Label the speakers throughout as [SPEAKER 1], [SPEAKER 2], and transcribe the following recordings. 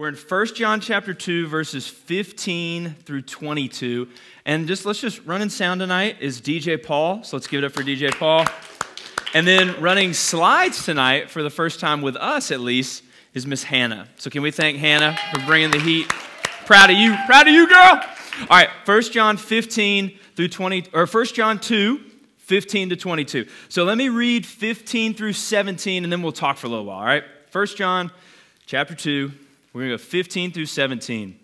[SPEAKER 1] We're in 1 John chapter 2, verses 15 through 22. And just let's just run in sound tonight is DJ Paul. So let's give it up for DJ Paul. And then running slides tonight for the first time with us at least is Miss Hannah. So can we thank Hannah for bringing the heat? Proud of you. Proud of you, girl. All right, 1 John 15 through 20 or 1 John 2 15 to 22. So let me read 15 through 17 and then we'll talk for a little while, all right? 1 John chapter 2 we're going to go 15 through 17.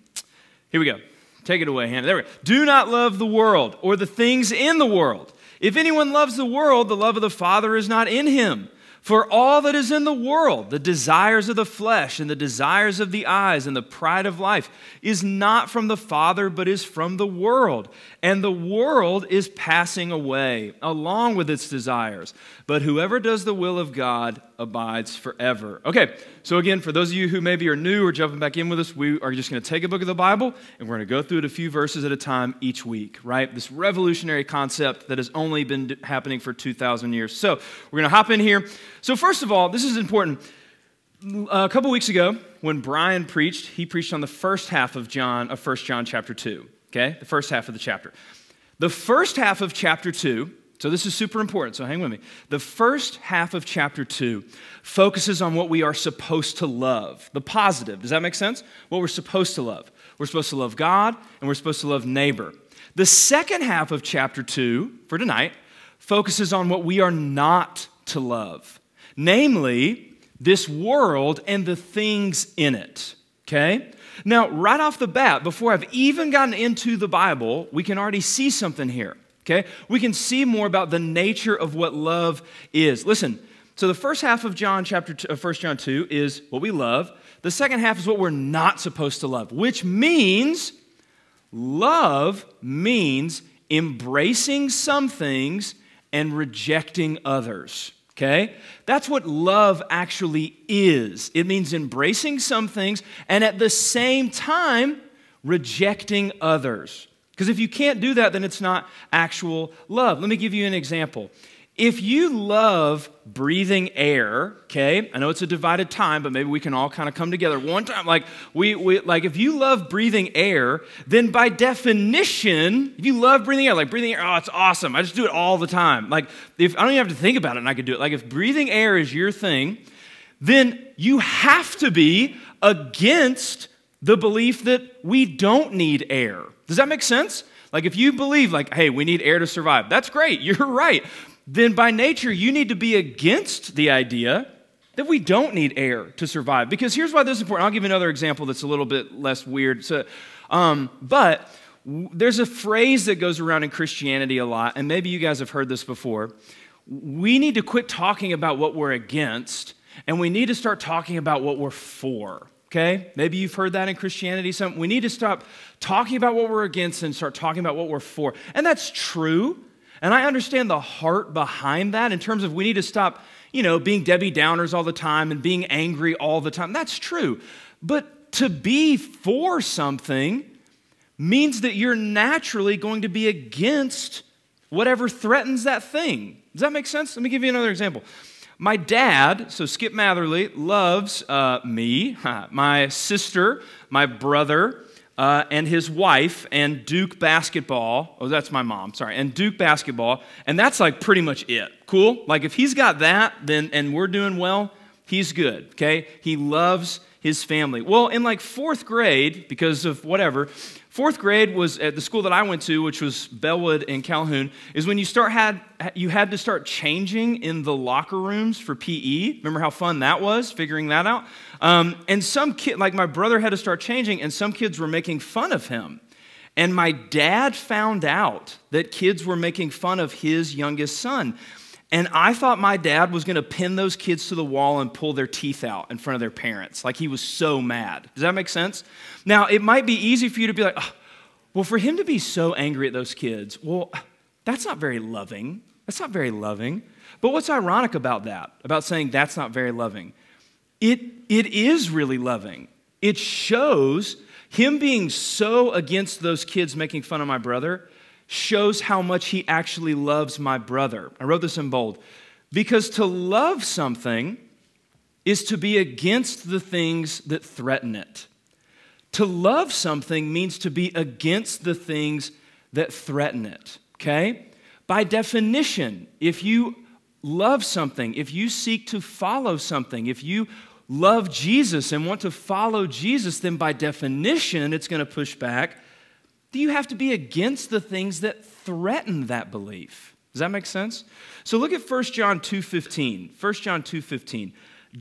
[SPEAKER 1] Here we go. Take it away, Hannah. There we go. Do not love the world or the things in the world. If anyone loves the world, the love of the Father is not in him. For all that is in the world, the desires of the flesh and the desires of the eyes and the pride of life, is not from the Father, but is from the world. And the world is passing away along with its desires. But whoever does the will of God abides forever. Okay, so again, for those of you who maybe are new or jumping back in with us, we are just going to take a book of the Bible and we're going to go through it a few verses at a time each week, right? This revolutionary concept that has only been happening for 2,000 years. So we're going to hop in here. So, first of all, this is important. Uh, a couple weeks ago, when Brian preached, he preached on the first half of John, of 1 John chapter 2, okay? The first half of the chapter. The first half of chapter 2, so this is super important, so hang with me. The first half of chapter 2 focuses on what we are supposed to love, the positive. Does that make sense? What we're supposed to love. We're supposed to love God and we're supposed to love neighbor. The second half of chapter 2 for tonight focuses on what we are not to love namely this world and the things in it. Okay? Now, right off the bat, before I've even gotten into the Bible, we can already see something here. Okay? We can see more about the nature of what love is. Listen, so the first half of John chapter two, uh, 1 John 2 is what we love. The second half is what we're not supposed to love, which means love means embracing some things and rejecting others. Okay? That's what love actually is. It means embracing some things and at the same time rejecting others. Because if you can't do that, then it's not actual love. Let me give you an example. If you love breathing air, okay, I know it's a divided time, but maybe we can all kind of come together one time. Like we, we like if you love breathing air, then by definition, if you love breathing air, like breathing air, oh, it's awesome. I just do it all the time. Like if I don't even have to think about it and I could do it. Like if breathing air is your thing, then you have to be against the belief that we don't need air. Does that make sense? Like if you believe like, hey, we need air to survive, that's great. You're right then by nature, you need to be against the idea that we don't need air to survive. Because here's why this is important. I'll give you another example that's a little bit less weird. So, um, but there's a phrase that goes around in Christianity a lot, and maybe you guys have heard this before. We need to quit talking about what we're against, and we need to start talking about what we're for. Okay? Maybe you've heard that in Christianity. Some, we need to stop talking about what we're against and start talking about what we're for. And that's true. And I understand the heart behind that in terms of we need to stop, you know, being Debbie Downers all the time and being angry all the time. That's true. But to be for something means that you're naturally going to be against whatever threatens that thing. Does that make sense? Let me give you another example. My dad, so Skip Matherly, loves uh, me, my sister, my brother, uh, and his wife and Duke basketball. Oh, that's my mom, sorry. And Duke basketball. And that's like pretty much it. Cool? Like if he's got that, then and we're doing well, he's good. Okay? He loves his family. Well, in like fourth grade, because of whatever, Fourth grade was at the school that I went to, which was Bellwood and Calhoun, is when you start had you had to start changing in the locker rooms for PE. Remember how fun that was, figuring that out? Um, and some kid, like my brother, had to start changing, and some kids were making fun of him. And my dad found out that kids were making fun of his youngest son. And I thought my dad was going to pin those kids to the wall and pull their teeth out in front of their parents. Like he was so mad. Does that make sense? Now, it might be easy for you to be like, oh, well, for him to be so angry at those kids, well, that's not very loving. That's not very loving. But what's ironic about that, about saying that's not very loving? It, it is really loving. It shows him being so against those kids making fun of my brother shows how much he actually loves my brother. I wrote this in bold. Because to love something is to be against the things that threaten it. To love something means to be against the things that threaten it, okay? By definition, if you love something, if you seek to follow something, if you love Jesus and want to follow Jesus, then by definition, it's going to push back. Do you have to be against the things that threaten that belief? Does that make sense? So look at 1 John 2:15. 1 John 2:15.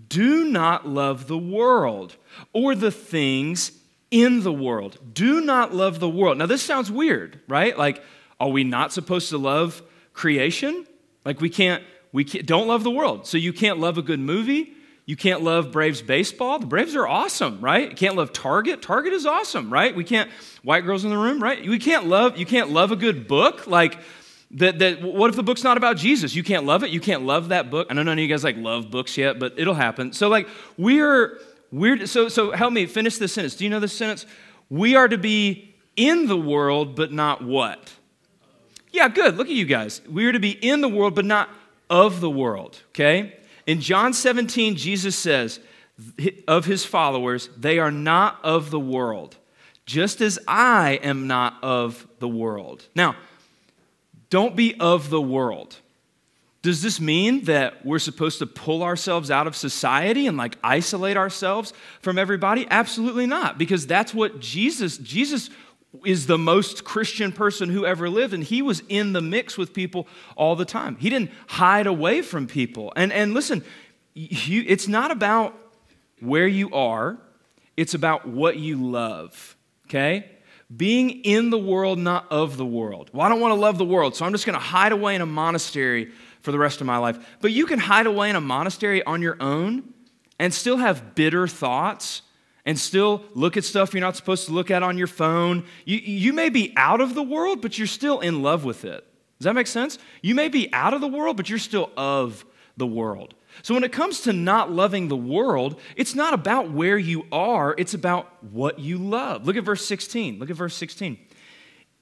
[SPEAKER 1] Do not love the world or the things in the world. Do not love the world. Now this sounds weird, right? Like are we not supposed to love creation? Like we can't we can't, don't love the world. So you can't love a good movie. You can't love Braves baseball. The Braves are awesome, right? You can't love Target. Target is awesome, right? We can't white girls in the room, right? We can't love you can't love a good book like that, that what if the book's not about Jesus? You can't love it. You can't love that book. I don't know none of you guys like love books yet, but it'll happen. So like we're we're so so help me finish this sentence. Do you know this sentence? We are to be in the world, but not what? Yeah, good. Look at you guys. We are to be in the world, but not of the world. Okay? In John 17, Jesus says of his followers, they are not of the world, just as I am not of the world. Now, don't be of the world. Does this mean that we're supposed to pull ourselves out of society and like isolate ourselves from everybody? Absolutely not, because that's what Jesus Jesus is the most Christian person who ever lived, and he was in the mix with people all the time. He didn't hide away from people. And, and listen, you, it's not about where you are, it's about what you love, okay? being in the world, not of the world. Well, I don't want to love the world, so I'm just going to hide away in a monastery for the rest of my life. But you can hide away in a monastery on your own and still have bitter thoughts and still look at stuff you're not supposed to look at on your phone. You, you may be out of the world, but you're still in love with it. Does that make sense? You may be out of the world, but you're still of the world. So, when it comes to not loving the world, it's not about where you are, it's about what you love. Look at verse 16. Look at verse 16.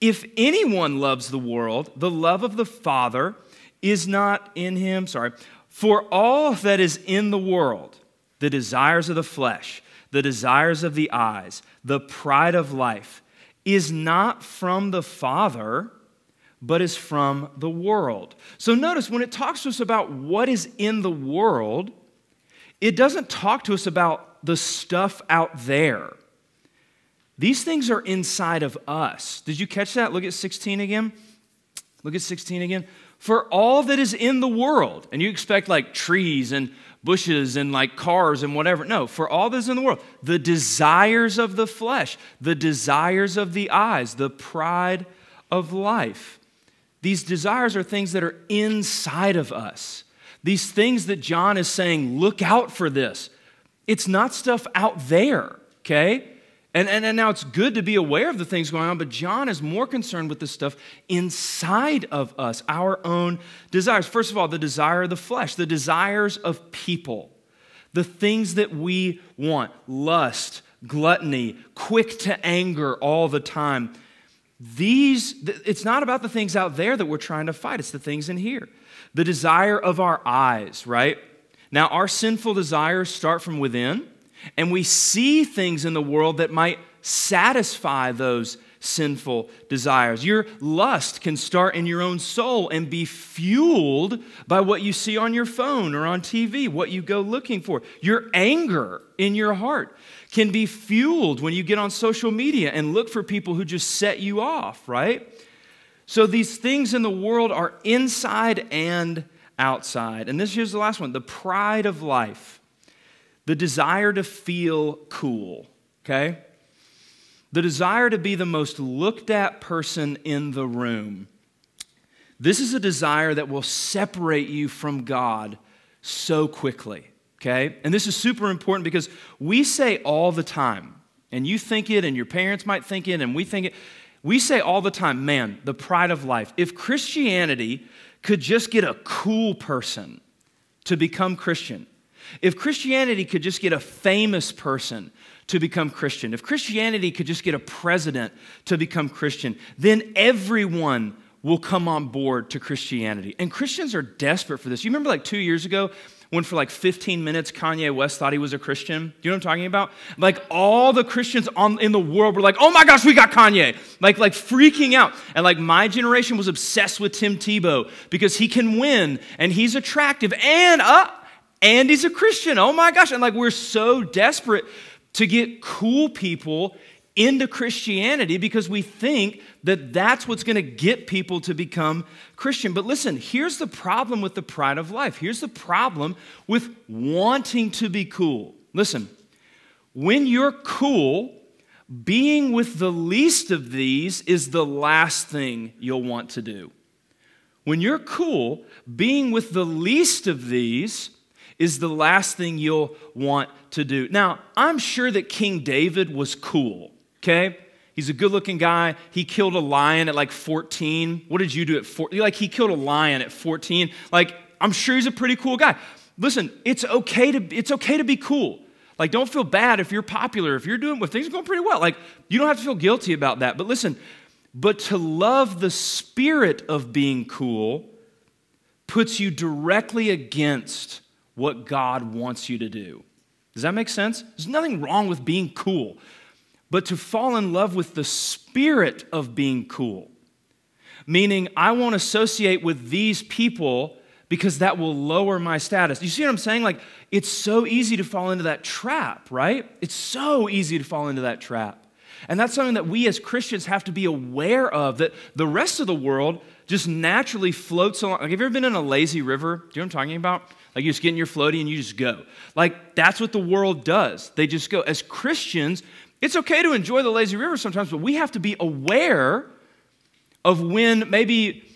[SPEAKER 1] If anyone loves the world, the love of the Father is not in him. Sorry. For all that is in the world, the desires of the flesh, the desires of the eyes, the pride of life, is not from the Father but is from the world. So notice when it talks to us about what is in the world, it doesn't talk to us about the stuff out there. These things are inside of us. Did you catch that? Look at 16 again. Look at 16 again. For all that is in the world, and you expect like trees and bushes and like cars and whatever. No, for all that is in the world, the desires of the flesh, the desires of the eyes, the pride of life. These desires are things that are inside of us. These things that John is saying, look out for this. It's not stuff out there, okay? And, and, and now it's good to be aware of the things going on, but John is more concerned with the stuff inside of us, our own desires. First of all, the desire of the flesh, the desires of people, the things that we want lust, gluttony, quick to anger all the time, these, it's not about the things out there that we're trying to fight, it's the things in here. The desire of our eyes, right? Now, our sinful desires start from within, and we see things in the world that might satisfy those sinful desires. Your lust can start in your own soul and be fueled by what you see on your phone or on TV, what you go looking for. Your anger in your heart can be fueled when you get on social media and look for people who just set you off, right? So these things in the world are inside and outside. And this here's the last one the pride of life, the desire to feel cool, okay? the desire to be the most looked at person in the room. This is a desire that will separate you from God so quickly, okay? And this is super important because we say all the time, and you think it, and your parents might think it, and we think it. We say all the time, man, the pride of life. If Christianity could just get a cool person to become Christian, if Christianity could just get a famous person to become Christian, if Christianity could just get a president to become Christian, then everyone will come on board to Christianity. And Christians are desperate for this. You remember like two years ago when for like 15 minutes Kanye West thought he was a Christian? Do you know what I'm talking about? Like all the Christians on, in the world were like, oh my gosh, we got Kanye. Like, like freaking out. And like my generation was obsessed with Tim Tebow because he can win and he's attractive and uh, and he's a Christian. Oh my gosh. And like we're so desperate to get cool people into Christianity because we think that that's what's going to get people to become Christian. But listen, here's the problem with the pride of life. Here's the problem with wanting to be cool. Listen, when you're cool, being with the least of these is the last thing you'll want to do. When you're cool, being with the least of these is the last thing you'll want to do. Now, I'm sure that King David was cool okay? He's a good looking guy. He killed a lion at like 14. What did you do at 14? Like, he killed a lion at 14. Like, I'm sure he's a pretty cool guy. Listen, it's okay to, it's okay to be cool. Like, don't feel bad if you're popular, if you're doing, if things are going pretty well. Like, you don't have to feel guilty about that. But listen, but to love the spirit of being cool puts you directly against what God wants you to do. Does that make sense? There's nothing wrong with being cool but to fall in love with the spirit of being cool. Meaning, I won't associate with these people because that will lower my status. You see what I'm saying? Like, it's so easy to fall into that trap, right? It's so easy to fall into that trap. And that's something that we as Christians have to be aware of that the rest of the world just naturally floats along. Like, have you ever been in a lazy river? Do you know what I'm talking about? Like, you just get in your floaty and you just go. Like, that's what the world does. They just go. As Christians, it's okay to enjoy the lazy river sometimes, but we have to be aware of when maybe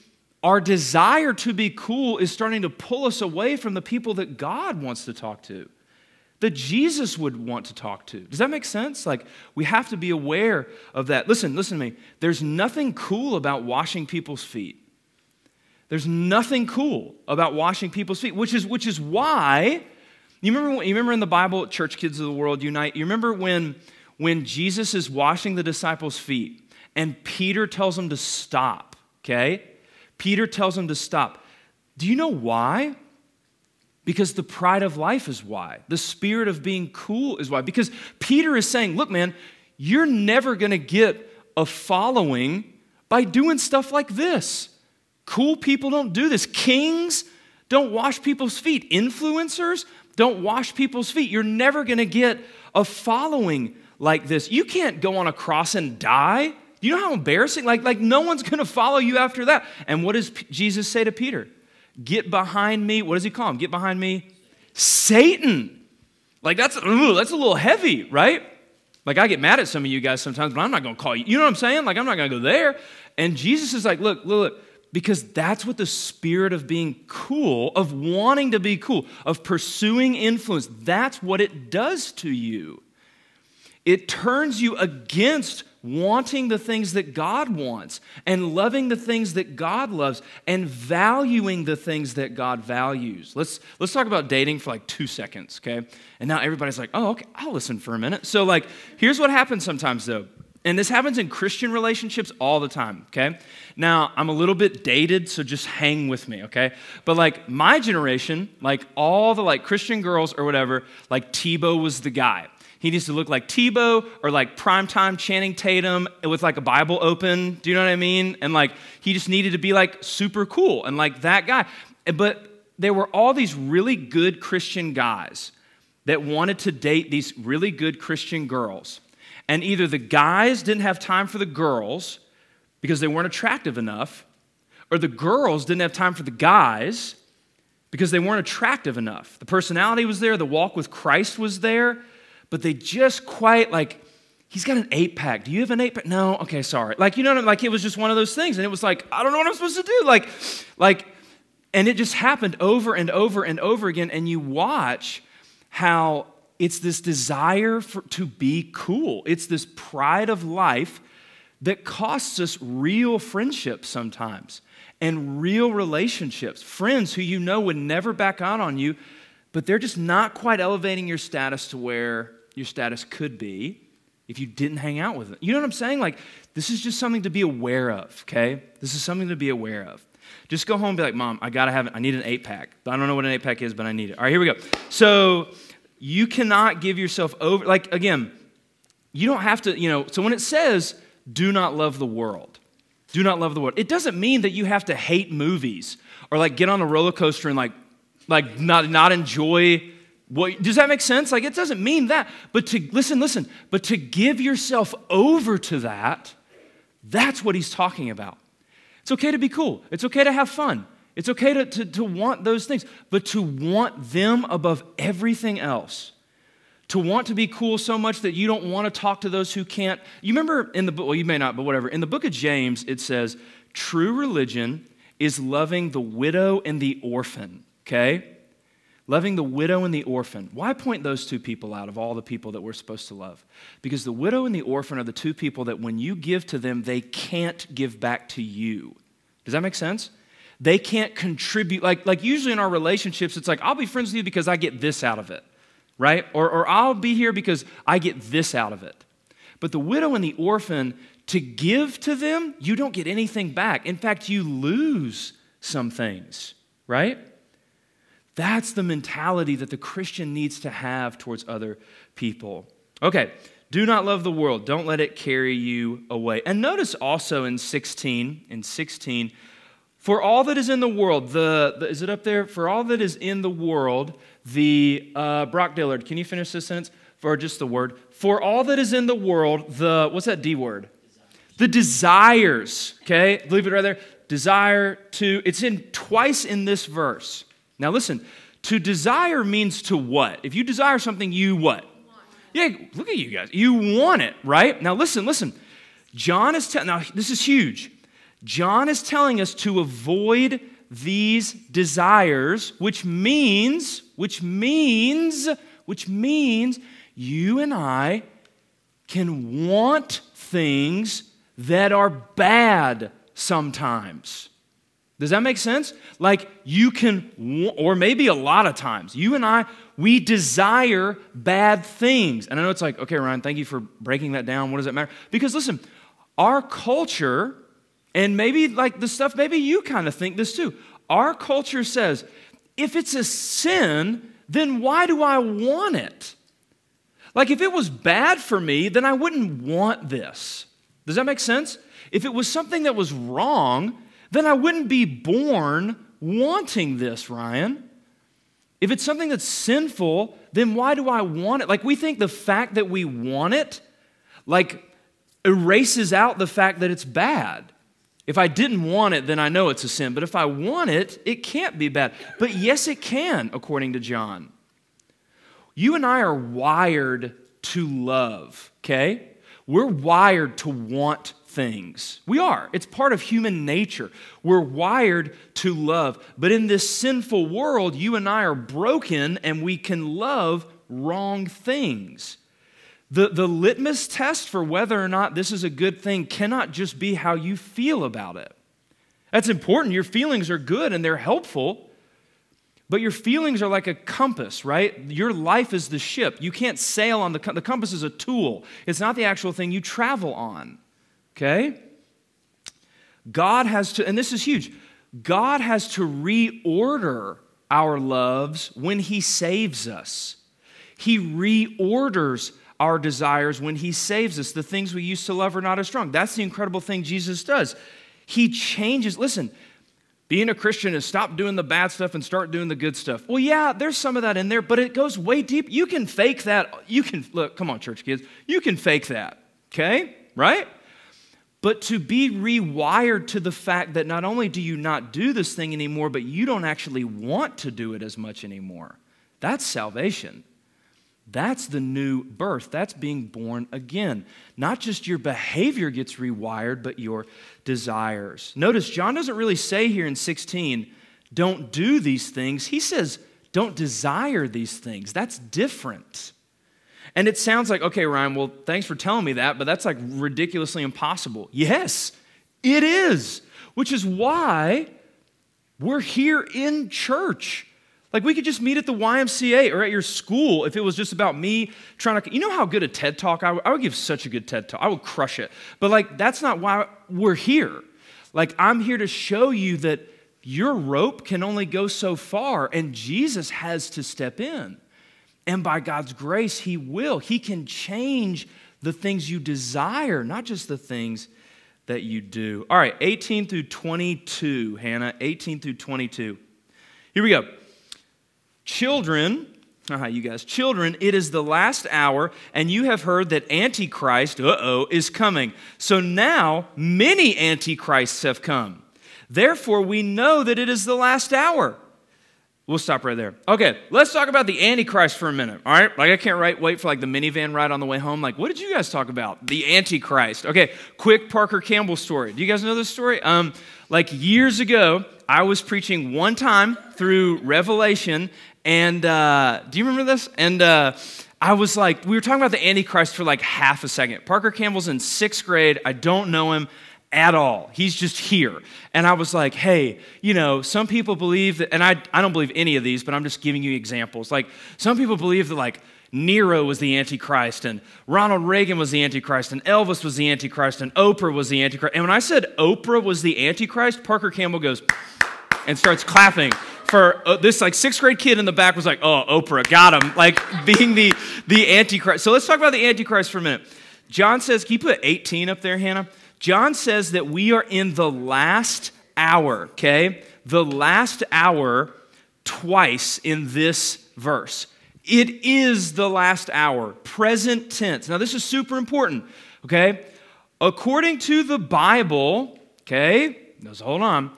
[SPEAKER 1] our desire to be cool is starting to pull us away from the people that God wants to talk to, that Jesus would want to talk to. Does that make sense? Like, we have to be aware of that. Listen, listen to me. There's nothing cool about washing people's feet. There's nothing cool about washing people's feet, which is, which is why, you remember, you remember in the Bible, Church Kids of the World Unite, you remember when when Jesus is washing the disciples' feet and Peter tells him to stop, okay? Peter tells him to stop. Do you know why? Because the pride of life is why. The spirit of being cool is why. Because Peter is saying, look, man, you're never going to get a following by doing stuff like this. Cool people don't do this. Kings don't wash people's feet. Influencers don't wash people's feet. You're never going to get a following like this. You can't go on a cross and die. You know how embarrassing? Like, like no one's going to follow you after that. And what does P- Jesus say to Peter? Get behind me. What does he call him? Get behind me. Satan. Like that's, ooh, that's a little heavy, right? Like I get mad at some of you guys sometimes, but I'm not going to call you. You know what I'm saying? Like I'm not going to go there. And Jesus is like, look, look, look, because that's what the spirit of being cool, of wanting to be cool, of pursuing influence, that's what it does to you. It turns you against wanting the things that God wants and loving the things that God loves and valuing the things that God values. Let's let's talk about dating for like 2 seconds, okay? And now everybody's like, "Oh, okay, I'll listen for a minute." So like, here's what happens sometimes though. And this happens in Christian relationships all the time, okay? Now, I'm a little bit dated, so just hang with me, okay? But like my generation, like all the like Christian girls or whatever, like Tebow was the guy he needs to look like Tebow or like primetime Channing Tatum with like a Bible open. Do you know what I mean? And like he just needed to be like super cool and like that guy. But there were all these really good Christian guys that wanted to date these really good Christian girls. And either the guys didn't have time for the girls because they weren't attractive enough, or the girls didn't have time for the guys because they weren't attractive enough. The personality was there, the walk with Christ was there, but they just quite like, he's got an eight pack. Do you have an eight pack? No. Okay, sorry. Like, you know, like it was just one of those things. And it was like, I don't know what I'm supposed to do. Like, like, and it just happened over and over and over again. And you watch how it's this desire for, to be cool. It's this pride of life that costs us real friendships sometimes and real relationships. Friends who you know would never back out on you, but they're just not quite elevating your status to where your status could be if you didn't hang out with them. You know what I'm saying? Like, this is just something to be aware of, okay? This is something to be aware of. Just go home and be like, Mom, I gotta have it. I need an eight pack. I don't know what an eight pack is, but I need it. All right, here we go. So, you cannot give yourself over, like, again, you don't have to, you know, so when it says, do not love the world, do not love the world, it doesn't mean that you have to hate movies or like get on a roller coaster and like, like not, not enjoy what, does that make sense? Like, it doesn't mean that. But to, listen, listen, but to give yourself over to that, that's what he's talking about. It's okay to be cool. It's okay to have fun. It's okay to, to, to want those things. But to want them above everything else, to want to be cool so much that you don't want to talk to those who can't. You remember in the book, well, you may not, but whatever. In the book of James, it says, true religion is loving the widow and the orphan, okay? Loving the widow and the orphan. Why point those two people out of all the people that we're supposed to love? Because the widow and the orphan are the two people that when you give to them, they can't give back to you. Does that make sense? They can't contribute. Like, like usually in our relationships, it's like, I'll be friends with you because I get this out of it, right? Or, or I'll be here because I get this out of it. But the widow and the orphan, to give to them, you don't get anything back. In fact, you lose some things, right? That's the mentality that the Christian needs to have towards other people. Okay, do not love the world. Don't let it carry you away. And notice also in 16, in 16, for all that is in the world, the, the is it up there? For all that is in the world, the, uh, Brock Dillard, can you finish this sentence? For just the word. For all that is in the world, the, what's that D word? The desires, okay? Leave it right there. Desire to, it's in twice in this verse. Now listen, to desire means to what? If you desire something, you what? Yeah, look at you guys. You want it, right? Now listen, listen. John is telling, now this is huge. John is telling us to avoid these desires, which means, which means, which means you and I can want things that are bad sometimes. Does that make sense? Like you can, or maybe a lot of times, you and I, we desire bad things. And I know it's like, okay, Ryan, thank you for breaking that down. What does that matter? Because listen, our culture, and maybe like the stuff, maybe you kind of think this too. Our culture says, if it's a sin, then why do I want it? Like if it was bad for me, then I wouldn't want this. Does that make sense? If it was something that was wrong, then I wouldn't be born wanting this, Ryan. If it's something that's sinful, then why do I want it? Like, we think the fact that we want it, like, erases out the fact that it's bad. If I didn't want it, then I know it's a sin. But if I want it, it can't be bad. But yes, it can, according to John. You and I are wired to love, okay? We're wired to want things. We are. It's part of human nature. We're wired to love. But in this sinful world, you and I are broken and we can love wrong things. The, the litmus test for whether or not this is a good thing cannot just be how you feel about it. That's important. Your feelings are good and they're helpful. But your feelings are like a compass, right? Your life is the ship. You can't sail on the, the compass is a tool. It's not the actual thing you travel on. Okay? God has to, and this is huge, God has to reorder our loves when He saves us. He reorders our desires when He saves us. The things we used to love are not as strong. That's the incredible thing Jesus does. He changes, listen, being a Christian is stop doing the bad stuff and start doing the good stuff. Well, yeah, there's some of that in there, but it goes way deep. You can fake that. You can, look, come on, church kids. You can fake that, okay? Right? But to be rewired to the fact that not only do you not do this thing anymore, but you don't actually want to do it as much anymore. That's salvation. That's the new birth. That's being born again. Not just your behavior gets rewired, but your desires. Notice, John doesn't really say here in 16, don't do these things. He says, don't desire these things. That's different. And it sounds like, okay, Ryan, well, thanks for telling me that, but that's like ridiculously impossible. Yes, it is, which is why we're here in church. Like we could just meet at the YMCA or at your school if it was just about me trying to. You know how good a TED talk I would, I would give such a good TED talk. I would crush it. But like that's not why we're here. Like I'm here to show you that your rope can only go so far, and Jesus has to step in. And by God's grace, He will. He can change the things you desire, not just the things that you do. All right, 18 through 22, Hannah, 18 through 22. Here we go. Children, uh you guys, children, it is the last hour, and you have heard that Antichrist, uh oh, is coming. So now many Antichrists have come. Therefore, we know that it is the last hour. We'll stop right there. Okay, let's talk about the Antichrist for a minute. All right, like I can't wait, for like the minivan ride on the way home. Like, what did you guys talk about? The Antichrist. Okay, quick Parker Campbell story. Do you guys know this story? Um, like years ago, I was preaching one time through Revelation, and uh, do you remember this? And uh, I was like, we were talking about the Antichrist for like half a second. Parker Campbell's in sixth grade. I don't know him at all. He's just here. And I was like, hey, you know, some people believe that, and I, I don't believe any of these, but I'm just giving you examples. Like, some people believe that, like, Nero was the Antichrist, and Ronald Reagan was the Antichrist, and Elvis was the Antichrist, and Oprah was the Antichrist. And when I said Oprah was the Antichrist, Parker Campbell goes and starts clapping for uh, this like sixth grade kid in the back was like, oh, Oprah, got him, like being the, the Antichrist. So let's talk about the Antichrist for a minute. John says, can you put 18 up there, Hannah? John says that we are in the last hour, okay? The last hour twice in this verse. It is the last hour, present tense. Now, this is super important, okay? According to the Bible, okay, just hold on.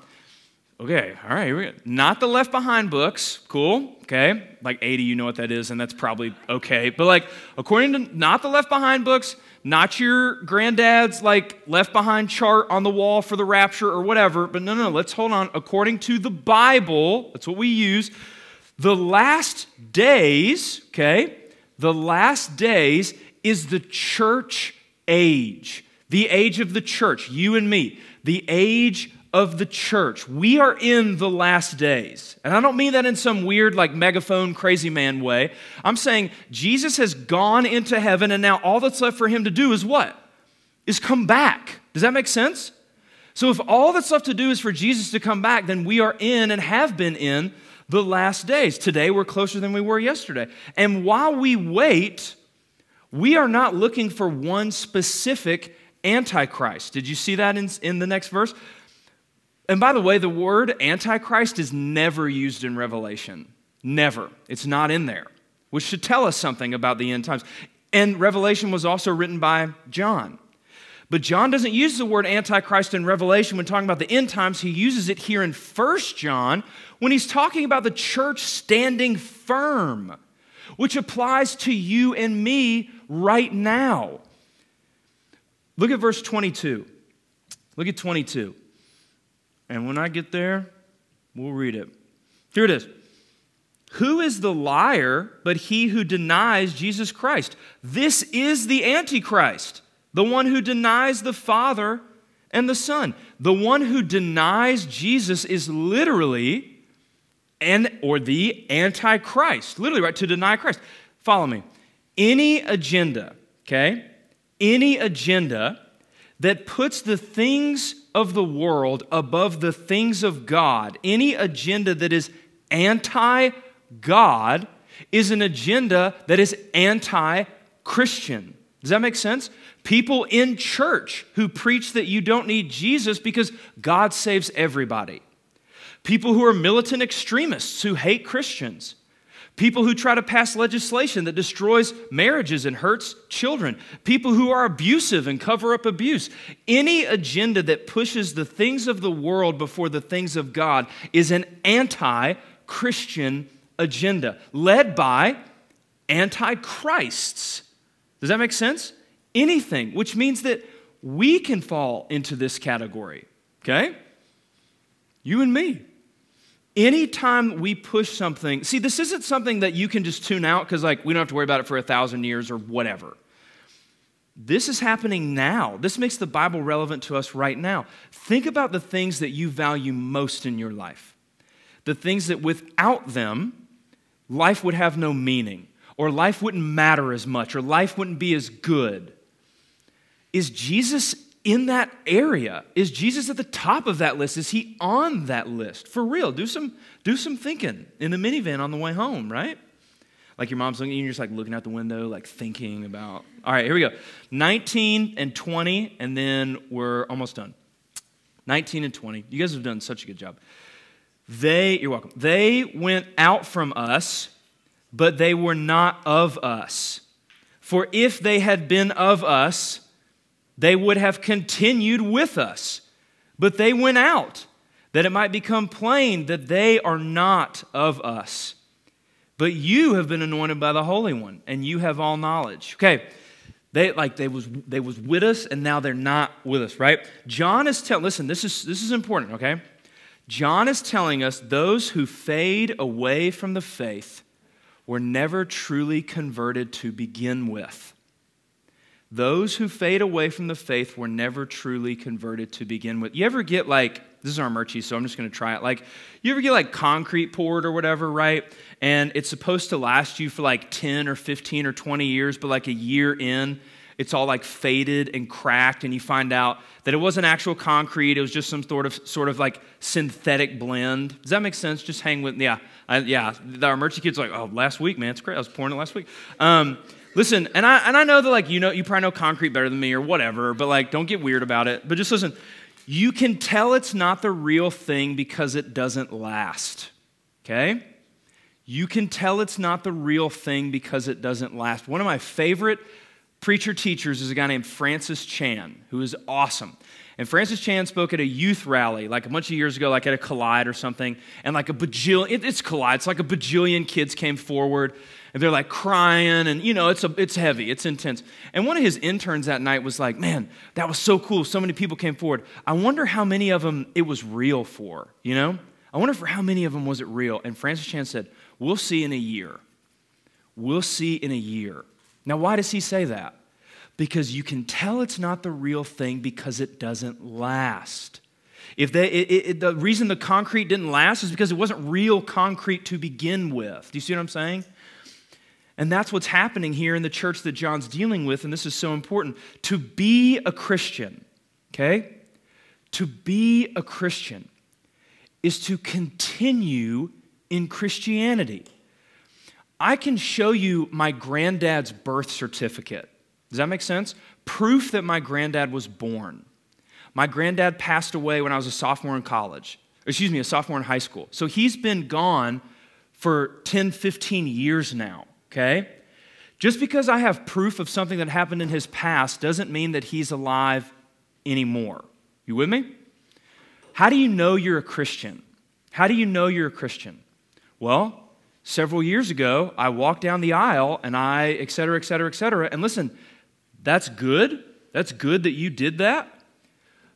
[SPEAKER 1] Okay, all right. Not the Left Behind books, cool, okay? Like 80, you know what that is, and that's probably okay. But like, according to not the Left Behind books, not your granddad's like Left Behind chart on the wall for the rapture or whatever, but no, no, no, let's hold on. According to the Bible, that's what we use, the last days, okay, the last days is the church age, the age of the church, you and me, the age of the church. We are in the last days. And I don't mean that in some weird, like megaphone, crazy man way. I'm saying Jesus has gone into heaven, and now all that's left for him to do is what? Is come back. Does that make sense? So if all that's left to do is for Jesus to come back, then we are in and have been in the last days. Today, we're closer than we were yesterday. And while we wait, we are not looking for one specific Antichrist. Did you see that in, in the next verse? And by the way, the word Antichrist is never used in Revelation. Never. It's not in there, which should tell us something about the end times. And Revelation was also written by John. But John doesn't use the word Antichrist in Revelation when talking about the end times. He uses it here in First John when he's talking about the church standing firm, which applies to you and me right now. Look at verse 22. Look at 22. And when I get there, we'll read it. Here it is. Who is the liar but he who denies Jesus Christ? This is the Antichrist, the one who denies the Father and the Son. The one who denies Jesus is literally and or the Antichrist. Literally, right? To deny Christ. Follow me. Any agenda, okay? Any agenda that puts the things of the world above the things of God, any agenda that is anti God, is an agenda that is anti Christian. Does that make sense? People in church who preach that you don't need Jesus because God saves everybody. People who are militant extremists who hate Christians. People who try to pass legislation that destroys marriages and hurts children. People who are abusive and cover up abuse. Any agenda that pushes the things of the world before the things of God is an anti Christian agenda led by antichrists. Does that make sense? Anything, which means that we can fall into this category, okay? You and me anytime we push something, see, this isn't something that you can just tune out because, like, we don't have to worry about it for a thousand years or whatever. This is happening now. This makes the Bible relevant to us right now. Think about the things that you value most in your life, the things that without them, life would have no meaning, or life wouldn't matter as much, or life wouldn't be as good. Is Jesus in that area? Is Jesus at the top of that list? Is he on that list? For real, do some, do some thinking in the minivan on the way home, right? Like your mom's looking at you, you're just like looking out the window, like thinking about. All right, here we go. 19 and 20, and then we're almost done. 19 and 20. You guys have done such a good job. They, you're welcome. They went out from us, but they were not of us. For if they had been of us, they would have continued with us. But they went out, that it might become plain that they are not of us. But you have been anointed by the Holy One, and you have all knowledge. Okay, they like they was they was with us, and now they're not with us, right? John is telling. Listen, this is this is important. Okay, John is telling us those who fade away from the faith were never truly converted to begin with. Those who fade away from the faith were never truly converted to begin with. You ever get like, this is our merchy, so I'm just to try it. Like, you ever get like concrete poured or whatever, right? And it's supposed to last you for like 10 or 15 or 20 years, but like a year in, it's all like faded and cracked, and you find out that it wasn't actual concrete, it was just some sort of, sort of like synthetic blend. Does that make sense? Just hang with, yeah. I, yeah, our merchy kids like, oh, last week, man, it's great. I was pouring it last week. Um, Listen, and I, and I know that, like, you know, you probably know concrete better than me or whatever, but, like, don't get weird about it. But just listen, you can tell it's not the real thing because it doesn't last, okay? You can tell it's not the real thing because it doesn't last. One of my favorite preacher teachers is a guy named Francis Chan, who is awesome. And Francis Chan spoke at a youth rally like a bunch of years ago, like at a Collide or something. And like a bajillion, it, it's Collide, it's like a bajillion kids came forward and they're like crying and you know it's a, it's heavy it's intense. And one of his interns that night was like man that was so cool. So many people came forward. I wonder how many of them it was real for you know? I wonder for how many of them was it real? And francis chan said we'll see in a year. We'll see in a year. Now why does he say that? Because you can tell it's not the real thing because it doesn't last. If they, it, it, the reason the concrete didn't last is because it wasn't real concrete to begin with. Do you see what I'm saying? And that's what's happening here in the church that John's dealing with, and this is so important. To be a Christian, okay? To be a Christian is to continue in Christianity. I can show you my granddad's birth certificate. Does that make sense? Proof that my granddad was born. My granddad passed away when I was a sophomore in college, excuse me, a sophomore in high school. So he's been gone for 10, 15 years now okay? Just because I have proof of something that happened in his past doesn't mean that he's alive anymore. You with me? How do you know you're a Christian? How do you know you're a Christian? Well, several years ago, I walked down the aisle and I, et cetera, et cetera, et cetera. And listen, that's good. That's good that you did that.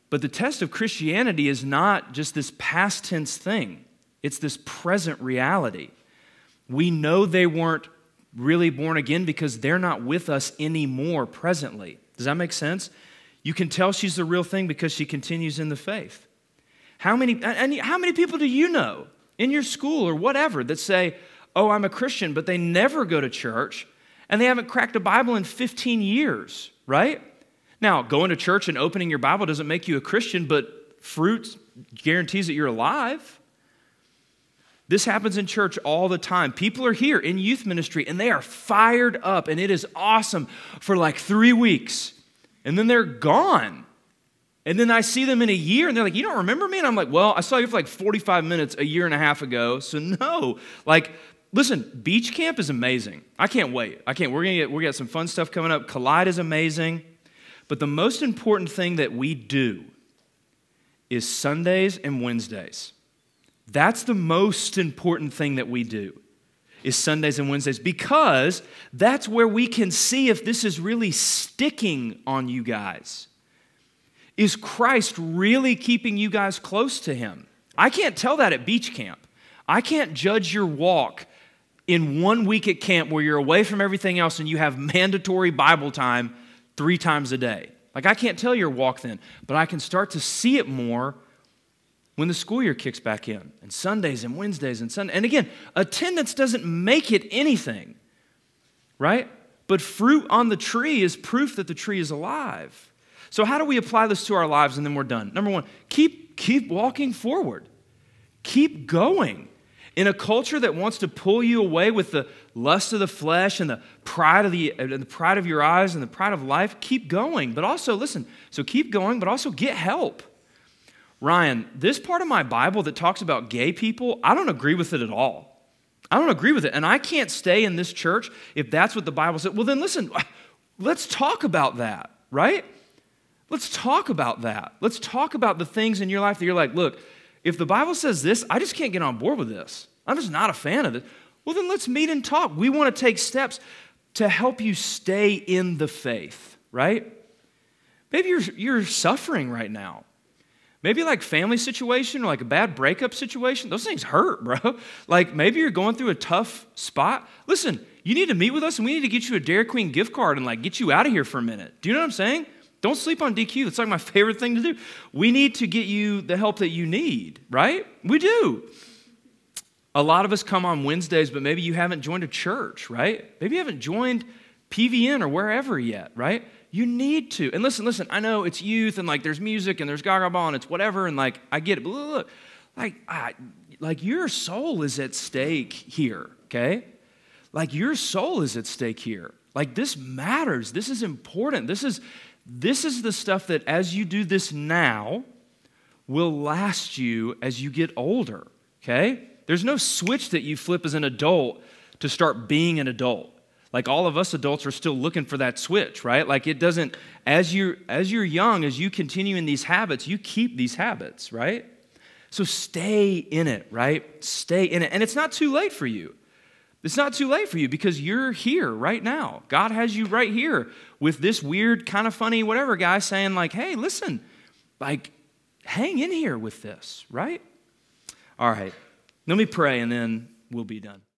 [SPEAKER 1] But the test of Christianity is not just this past tense thing, it's this present reality. We know they weren't really born again because they're not with us anymore presently. Does that make sense? You can tell she's the real thing because she continues in the faith. How many, and how many people do you know in your school or whatever that say, Oh, I'm a Christian, but they never go to church and they haven't cracked a Bible in 15 years, right? Now, going to church and opening your Bible doesn't make you a Christian, but fruit guarantees that you're alive. This happens in church all the time. People are here in youth ministry and they are fired up and it is awesome for like three weeks. And then they're gone. And then I see them in a year and they're like, You don't remember me? And I'm like, Well, I saw you for like 45 minutes a year and a half ago. So, no. Like, listen, beach camp is amazing. I can't wait. I can't. We're going to get, to get some fun stuff coming up. Collide is amazing. But the most important thing that we do is Sundays and Wednesdays. That's the most important thing that we do is Sundays and Wednesdays because that's where we can see if this is really sticking on you guys. Is Christ really keeping you guys close to him? I can't tell that at beach camp. I can't judge your walk in one week at camp where you're away from everything else and you have mandatory Bible time three times a day. Like, I can't tell your walk then, but I can start to see it more when the school year kicks back in, and Sundays and Wednesdays and Sunday. And again, attendance doesn't make it anything, right? But fruit on the tree is proof that the tree is alive. So how do we apply this to our lives and then we're done? Number 1, keep keep walking forward. Keep going. In a culture that wants to pull you away with the lust of the flesh and the pride of the, and the pride of your eyes and the pride of life, keep going. But also, listen, so keep going, but also get help. Ryan, this part of my Bible that talks about gay people, I don't agree with it at all. I don't agree with it. And I can't stay in this church if that's what the Bible said. Well, then listen, let's talk about that, right? Let's talk about that. Let's talk about the things in your life that you're like, look, if the Bible says this, I just can't get on board with this. I'm just not a fan of it. Well, then let's meet and talk. We want to take steps to help you stay in the faith, right? Maybe you're, you're suffering right now. Maybe like family situation or like a bad breakup situation. Those things hurt, bro. Like maybe you're going through a tough spot. Listen, you need to meet with us and we need to get you a Dairy Queen gift card and like get you out of here for a minute. Do you know what I'm saying? Don't sleep on DQ. That's like my favorite thing to do. We need to get you the help that you need, right? We do. A lot of us come on Wednesdays, but maybe you haven't joined a church, right? Maybe you haven't joined PVN or wherever yet, right? You need to. And listen, listen, I know it's youth and like there's music and there's gaga ball and it's whatever and like I get it, but look, like, I, like your soul is at stake here, okay? Like your soul is at stake here. Like this matters. This is important. This is this is the stuff that, as you do this now, will last you as you get older, okay? There's no switch that you flip as an adult to start being an adult. Like all of us adults are still looking for that switch, right? Like it doesn't as you as you're young, as you continue in these habits, you keep these habits, right? So stay in it, right? Stay in it. And it's not too late for you. It's not too late for you because you're here right now. God has you right here with this weird, kind of funny, whatever guy saying, like, hey, listen, like, hang in here with this, right? All right. Let me pray and then we'll be done.